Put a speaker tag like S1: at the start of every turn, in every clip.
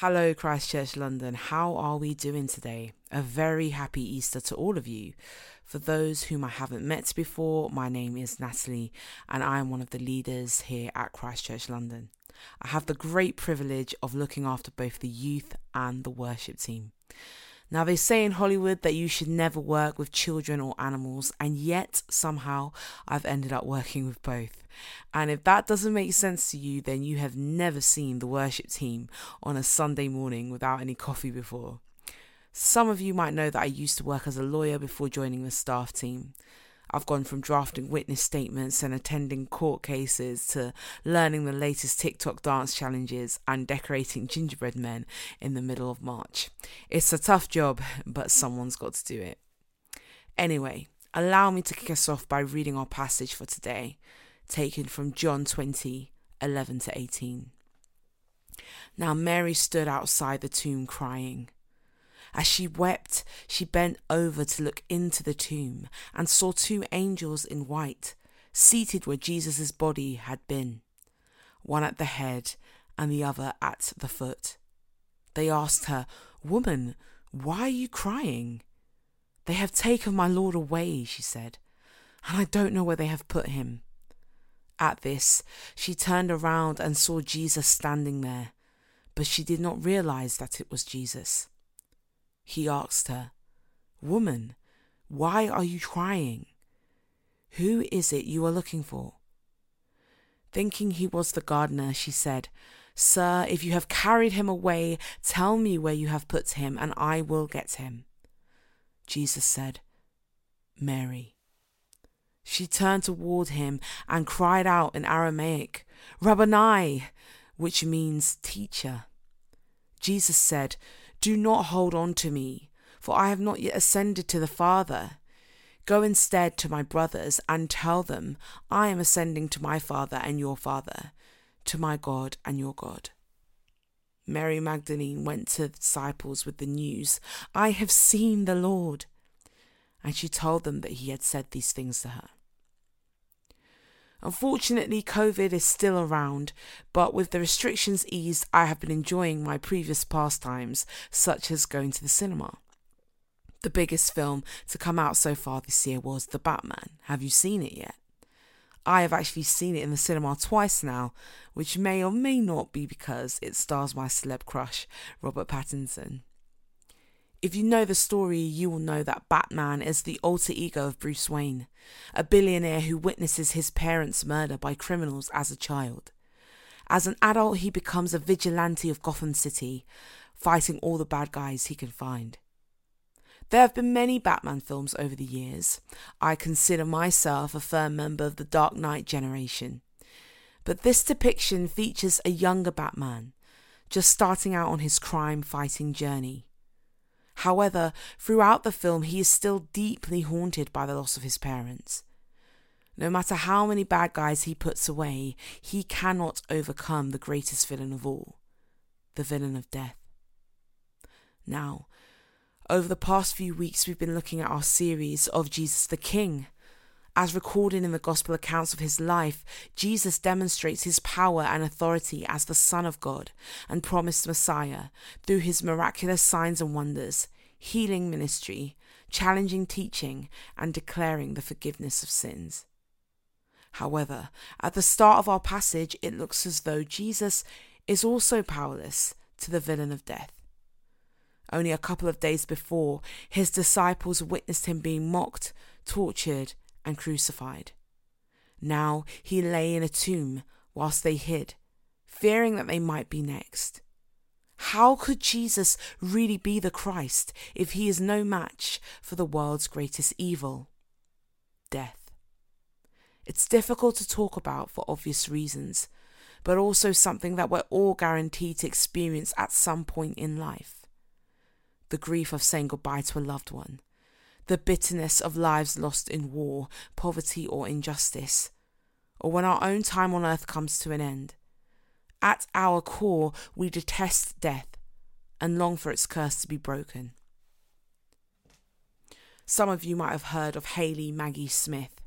S1: Hello, Christchurch, London. How are we doing today? A very happy Easter to all of you. For those whom I haven't met before, my name is Natalie, and I am one of the leaders here at Christchurch, London. I have the great privilege of looking after both the youth and the worship team. Now, they say in Hollywood that you should never work with children or animals, and yet somehow I've ended up working with both. And if that doesn't make sense to you, then you have never seen the worship team on a Sunday morning without any coffee before. Some of you might know that I used to work as a lawyer before joining the staff team. I've gone from drafting witness statements and attending court cases to learning the latest TikTok dance challenges and decorating gingerbread men in the middle of March. It's a tough job, but someone's got to do it. Anyway, allow me to kick us off by reading our passage for today, taken from John 20 11 to 18. Now Mary stood outside the tomb crying. As she wept, she bent over to look into the tomb and saw two angels in white, seated where Jesus' body had been, one at the head and the other at the foot. They asked her, Woman, why are you crying? They have taken my Lord away, she said, and I don't know where they have put him. At this, she turned around and saw Jesus standing there, but she did not realize that it was Jesus. He asked her, Woman, why are you crying? Who is it you are looking for? Thinking he was the gardener, she said, Sir, if you have carried him away, tell me where you have put him, and I will get him. Jesus said, Mary. She turned toward him and cried out in Aramaic, Rabboni, which means teacher. Jesus said, do not hold on to me, for I have not yet ascended to the Father. Go instead to my brothers and tell them, I am ascending to my Father and your Father, to my God and your God. Mary Magdalene went to the disciples with the news, I have seen the Lord. And she told them that he had said these things to her. Unfortunately, COVID is still around, but with the restrictions eased, I have been enjoying my previous pastimes, such as going to the cinema. The biggest film to come out so far this year was The Batman. Have you seen it yet? I have actually seen it in the cinema twice now, which may or may not be because it stars my celeb crush, Robert Pattinson. If you know the story, you will know that Batman is the alter ego of Bruce Wayne, a billionaire who witnesses his parents' murder by criminals as a child. As an adult, he becomes a vigilante of Gotham City, fighting all the bad guys he can find. There have been many Batman films over the years. I consider myself a firm member of the Dark Knight generation. But this depiction features a younger Batman, just starting out on his crime fighting journey. However, throughout the film, he is still deeply haunted by the loss of his parents. No matter how many bad guys he puts away, he cannot overcome the greatest villain of all the villain of death. Now, over the past few weeks, we've been looking at our series of Jesus the King. As recorded in the Gospel accounts of his life, Jesus demonstrates his power and authority as the Son of God and promised Messiah through his miraculous signs and wonders, healing ministry, challenging teaching, and declaring the forgiveness of sins. However, at the start of our passage, it looks as though Jesus is also powerless to the villain of death. Only a couple of days before, his disciples witnessed him being mocked, tortured, and crucified. Now he lay in a tomb whilst they hid, fearing that they might be next. How could Jesus really be the Christ if he is no match for the world's greatest evil? Death. It's difficult to talk about for obvious reasons, but also something that we're all guaranteed to experience at some point in life. The grief of saying goodbye to a loved one, the bitterness of lives lost in war, poverty, or injustice, or when our own time on earth comes to an end. At our core, we detest death and long for its curse to be broken. Some of you might have heard of Haley Maggie Smith,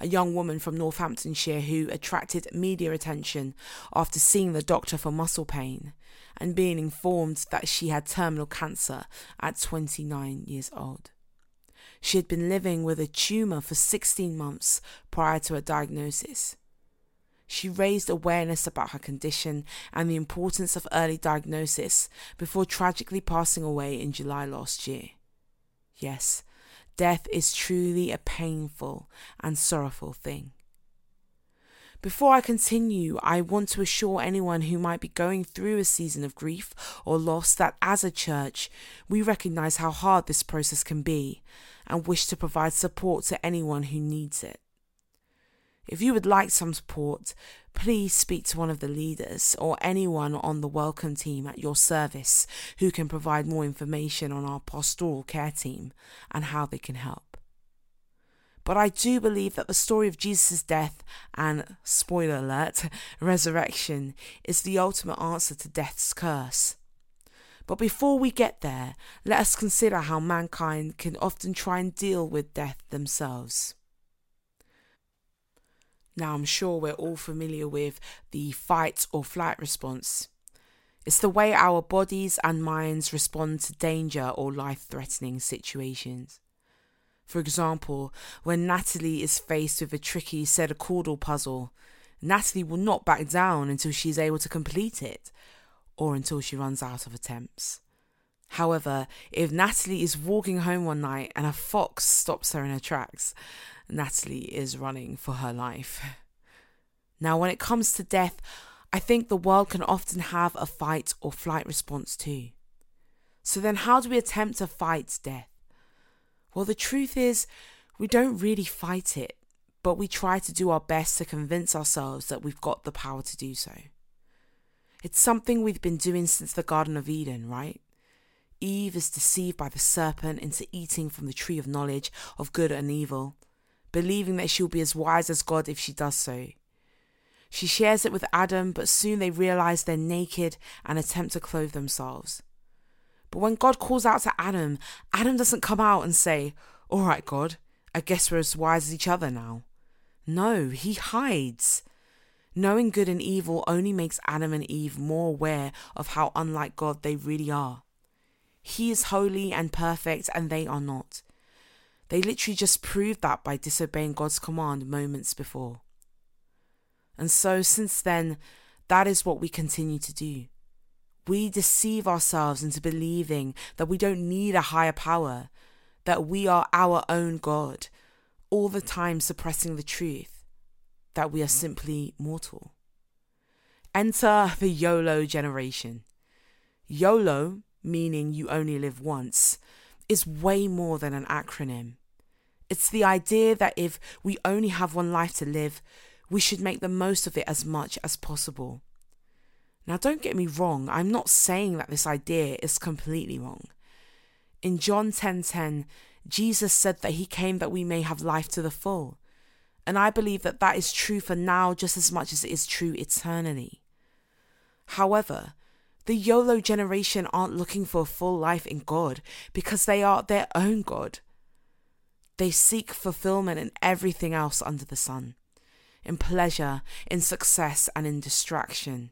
S1: a young woman from Northamptonshire who attracted media attention after seeing the doctor for muscle pain and being informed that she had terminal cancer at 29 years old. She had been living with a tumour for 16 months prior to her diagnosis. She raised awareness about her condition and the importance of early diagnosis before tragically passing away in July last year. Yes, death is truly a painful and sorrowful thing. Before I continue, I want to assure anyone who might be going through a season of grief or loss that as a church, we recognize how hard this process can be and wish to provide support to anyone who needs it. If you would like some support, please speak to one of the leaders or anyone on the welcome team at your service who can provide more information on our pastoral care team and how they can help. But I do believe that the story of Jesus' death and, spoiler alert, resurrection is the ultimate answer to death's curse. But before we get there, let us consider how mankind can often try and deal with death themselves. Now, I'm sure we're all familiar with the fight or flight response. It's the way our bodies and minds respond to danger or life threatening situations. For example, when Natalie is faced with a tricky sudoku or Wordle puzzle, Natalie will not back down until she is able to complete it, or until she runs out of attempts. However, if Natalie is walking home one night and a fox stops her in her tracks, Natalie is running for her life. Now, when it comes to death, I think the world can often have a fight or flight response too. So, then how do we attempt to fight death? Well, the truth is, we don't really fight it, but we try to do our best to convince ourselves that we've got the power to do so. It's something we've been doing since the Garden of Eden, right? Eve is deceived by the serpent into eating from the tree of knowledge of good and evil believing that she'll be as wise as God if she does so. She shares it with Adam, but soon they realize they're naked and attempt to clothe themselves. But when God calls out to Adam, Adam doesn't come out and say, All right, God, I guess we're as wise as each other now. No, he hides. Knowing good and evil only makes Adam and Eve more aware of how unlike God they really are. He is holy and perfect, and they are not. They literally just proved that by disobeying God's command moments before. And so, since then, that is what we continue to do. We deceive ourselves into believing that we don't need a higher power, that we are our own God, all the time suppressing the truth, that we are simply mortal. Enter the YOLO generation. YOLO, meaning you only live once, is way more than an acronym. It's the idea that if we only have one life to live, we should make the most of it as much as possible. Now, don't get me wrong, I'm not saying that this idea is completely wrong. In John 10:10, 10, 10, Jesus said that he came that we may have life to the full. And I believe that that is true for now just as much as it is true eternally. However, the YOLO generation aren't looking for a full life in God because they are their own God. They seek fulfillment in everything else under the sun in pleasure, in success, and in distraction.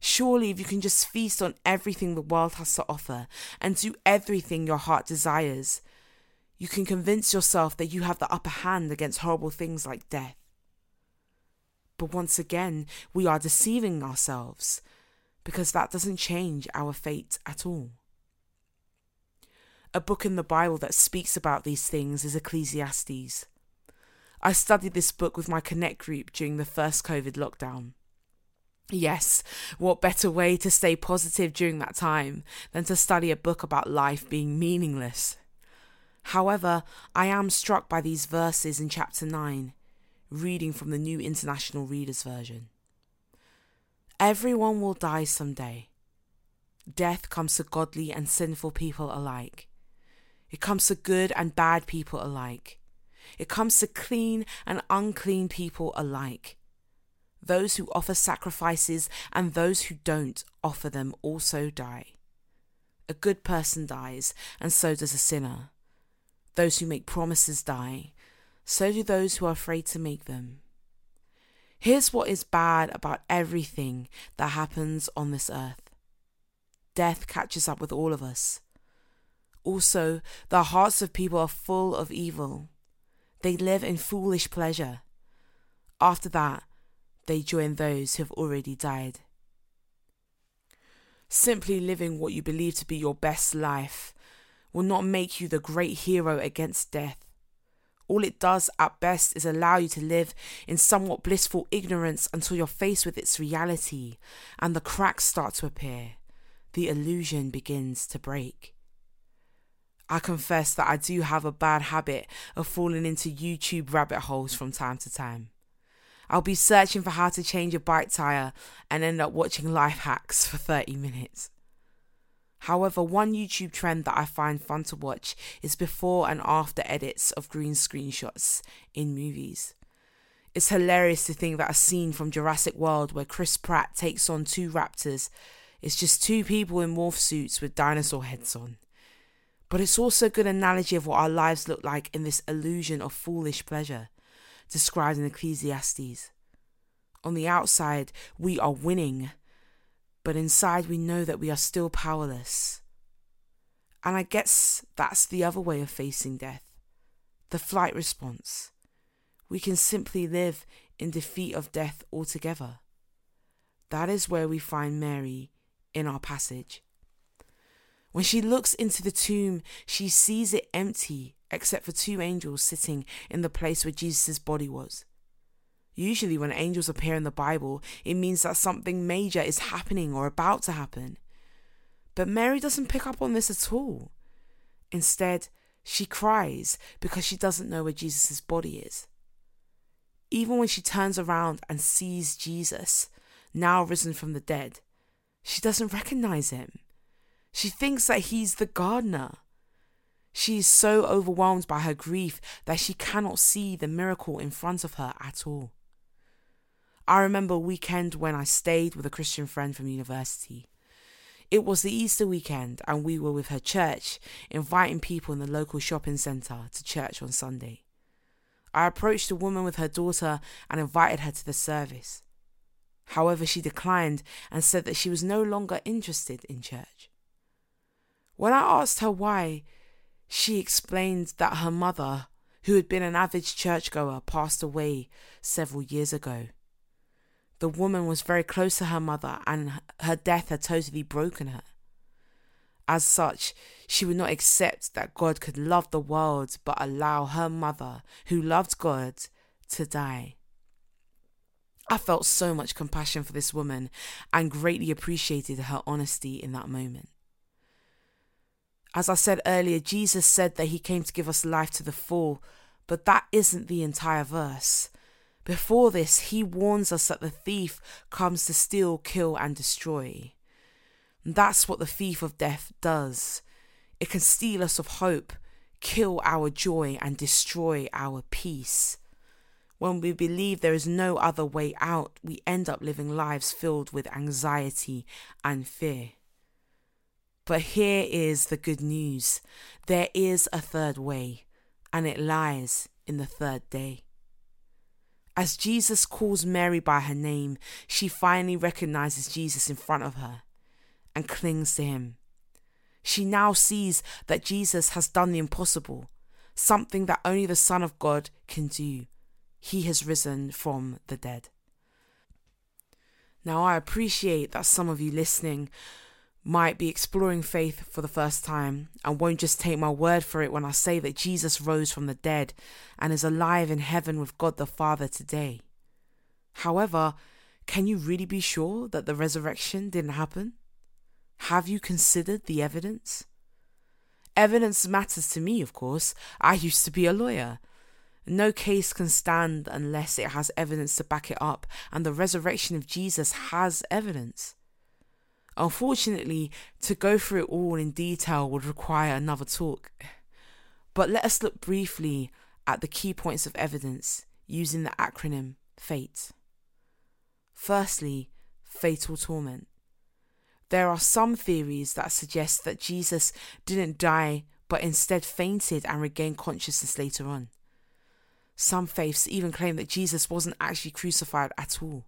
S1: Surely, if you can just feast on everything the world has to offer and do everything your heart desires, you can convince yourself that you have the upper hand against horrible things like death. But once again, we are deceiving ourselves because that doesn't change our fate at all. A book in the Bible that speaks about these things is Ecclesiastes. I studied this book with my Connect group during the first COVID lockdown. Yes, what better way to stay positive during that time than to study a book about life being meaningless? However, I am struck by these verses in chapter 9, reading from the New International Reader's Version. Everyone will die someday. Death comes to godly and sinful people alike. It comes to good and bad people alike. It comes to clean and unclean people alike. Those who offer sacrifices and those who don't offer them also die. A good person dies, and so does a sinner. Those who make promises die, so do those who are afraid to make them. Here's what is bad about everything that happens on this earth death catches up with all of us. Also, the hearts of people are full of evil. They live in foolish pleasure. After that, they join those who have already died. Simply living what you believe to be your best life will not make you the great hero against death. All it does at best is allow you to live in somewhat blissful ignorance until you're faced with its reality and the cracks start to appear. The illusion begins to break. I confess that I do have a bad habit of falling into YouTube rabbit holes from time to time. I'll be searching for how to change a bike tyre and end up watching life hacks for 30 minutes. However, one YouTube trend that I find fun to watch is before and after edits of green screen shots in movies. It's hilarious to think that a scene from Jurassic World where Chris Pratt takes on two raptors is just two people in morph suits with dinosaur heads on. But it's also a good analogy of what our lives look like in this illusion of foolish pleasure, described in Ecclesiastes. On the outside, we are winning but inside we know that we are still powerless. And I guess that's the other way of facing death the flight response. We can simply live in defeat of death altogether. That is where we find Mary in our passage. When she looks into the tomb, she sees it empty except for two angels sitting in the place where Jesus' body was. Usually, when angels appear in the Bible, it means that something major is happening or about to happen. But Mary doesn't pick up on this at all. Instead, she cries because she doesn't know where Jesus' body is. Even when she turns around and sees Jesus, now risen from the dead, she doesn't recognize him. She thinks that he's the gardener. She is so overwhelmed by her grief that she cannot see the miracle in front of her at all. I remember a weekend when I stayed with a Christian friend from university. It was the Easter weekend, and we were with her church, inviting people in the local shopping centre to church on Sunday. I approached a woman with her daughter and invited her to the service. However, she declined and said that she was no longer interested in church. When I asked her why, she explained that her mother, who had been an avid churchgoer, passed away several years ago. The woman was very close to her mother, and her death had totally broken her. As such, she would not accept that God could love the world but allow her mother, who loved God, to die. I felt so much compassion for this woman and greatly appreciated her honesty in that moment. As I said earlier, Jesus said that he came to give us life to the full, but that isn't the entire verse. Before this, he warns us that the thief comes to steal, kill, and destroy. that's what the thief of death does. It can steal us of hope, kill our joy, and destroy our peace. When we believe there is no other way out, we end up living lives filled with anxiety and fear. But here is the good news there is a third way, and it lies in the third day. As Jesus calls Mary by her name, she finally recognizes Jesus in front of her and clings to him. She now sees that Jesus has done the impossible, something that only the Son of God can do. He has risen from the dead. Now, I appreciate that some of you listening might be exploring faith for the first time and won't just take my word for it when I say that Jesus rose from the dead and is alive in heaven with God the Father today. However, can you really be sure that the resurrection didn't happen? Have you considered the evidence? Evidence matters to me, of course. I used to be a lawyer. No case can stand unless it has evidence to back it up, and the resurrection of Jesus has evidence. Unfortunately, to go through it all in detail would require another talk. But let us look briefly at the key points of evidence using the acronym FATE. Firstly, fatal torment. There are some theories that suggest that Jesus didn't die but instead fainted and regained consciousness later on. Some faiths even claim that Jesus wasn't actually crucified at all.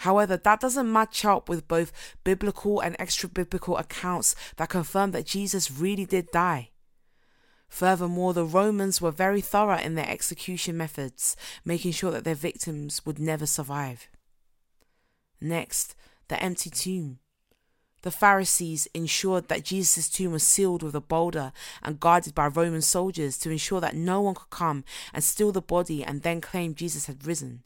S1: However, that doesn't match up with both biblical and extra biblical accounts that confirm that Jesus really did die. Furthermore, the Romans were very thorough in their execution methods, making sure that their victims would never survive. Next, the empty tomb. The Pharisees ensured that Jesus' tomb was sealed with a boulder and guarded by Roman soldiers to ensure that no one could come and steal the body and then claim Jesus had risen.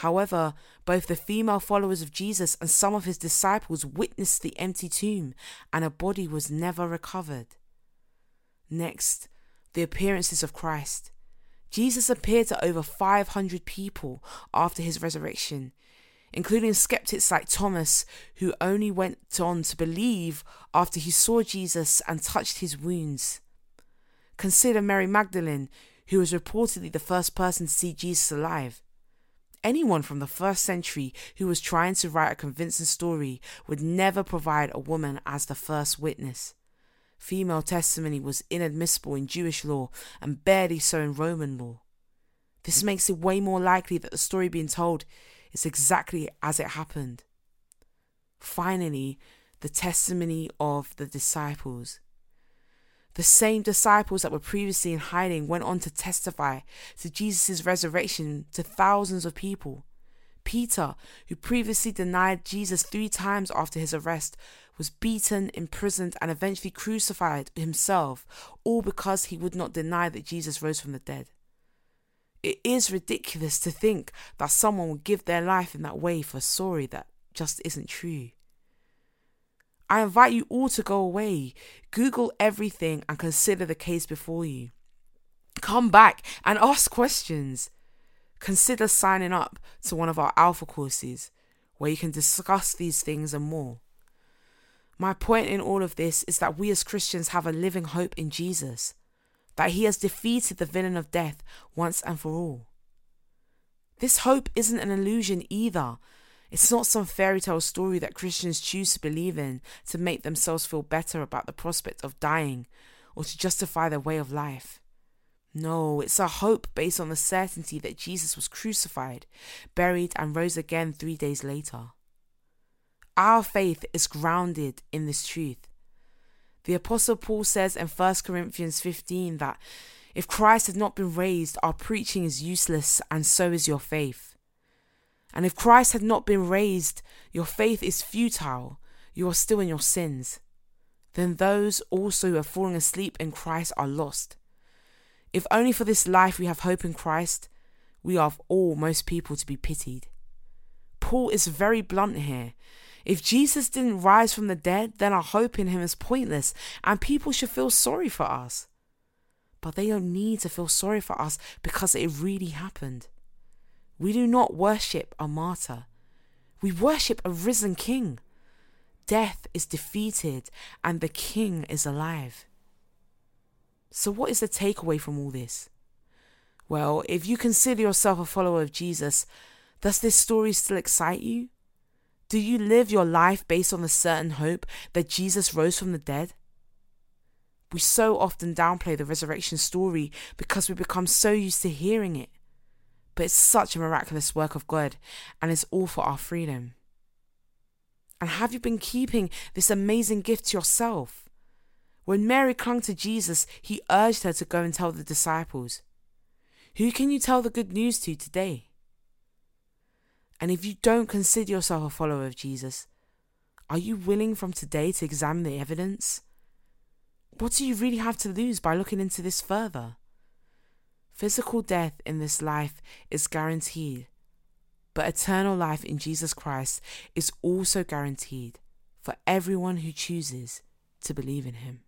S1: However, both the female followers of Jesus and some of his disciples witnessed the empty tomb, and a body was never recovered. Next, the appearances of Christ. Jesus appeared to over 500 people after his resurrection, including skeptics like Thomas, who only went on to believe after he saw Jesus and touched his wounds. Consider Mary Magdalene, who was reportedly the first person to see Jesus alive. Anyone from the first century who was trying to write a convincing story would never provide a woman as the first witness. Female testimony was inadmissible in Jewish law and barely so in Roman law. This makes it way more likely that the story being told is exactly as it happened. Finally, the testimony of the disciples. The same disciples that were previously in hiding went on to testify to Jesus' resurrection to thousands of people. Peter, who previously denied Jesus three times after his arrest, was beaten, imprisoned, and eventually crucified himself, all because he would not deny that Jesus rose from the dead. It is ridiculous to think that someone would give their life in that way for a story that just isn't true. I invite you all to go away, Google everything, and consider the case before you. Come back and ask questions. Consider signing up to one of our Alpha courses where you can discuss these things and more. My point in all of this is that we as Christians have a living hope in Jesus, that he has defeated the villain of death once and for all. This hope isn't an illusion either. It's not some fairy tale story that Christians choose to believe in to make themselves feel better about the prospect of dying or to justify their way of life. No, it's a hope based on the certainty that Jesus was crucified, buried, and rose again three days later. Our faith is grounded in this truth. The Apostle Paul says in 1 Corinthians 15 that if Christ had not been raised, our preaching is useless, and so is your faith. And if Christ had not been raised, your faith is futile, you are still in your sins. Then those also who have fallen asleep in Christ are lost. If only for this life we have hope in Christ, we are of all most people to be pitied. Paul is very blunt here. If Jesus didn't rise from the dead, then our hope in him is pointless, and people should feel sorry for us. But they don't need to feel sorry for us because it really happened. We do not worship a martyr, we worship a risen king. Death is defeated, and the king is alive. So, what is the takeaway from all this? Well, if you consider yourself a follower of Jesus, does this story still excite you? Do you live your life based on the certain hope that Jesus rose from the dead? We so often downplay the resurrection story because we become so used to hearing it. But it's such a miraculous work of God, and it's all for our freedom. And have you been keeping this amazing gift to yourself? When Mary clung to Jesus, he urged her to go and tell the disciples. Who can you tell the good news to today? And if you don't consider yourself a follower of Jesus, are you willing from today to examine the evidence? What do you really have to lose by looking into this further? Physical death in this life is guaranteed, but eternal life in Jesus Christ is also guaranteed for everyone who chooses to believe in Him.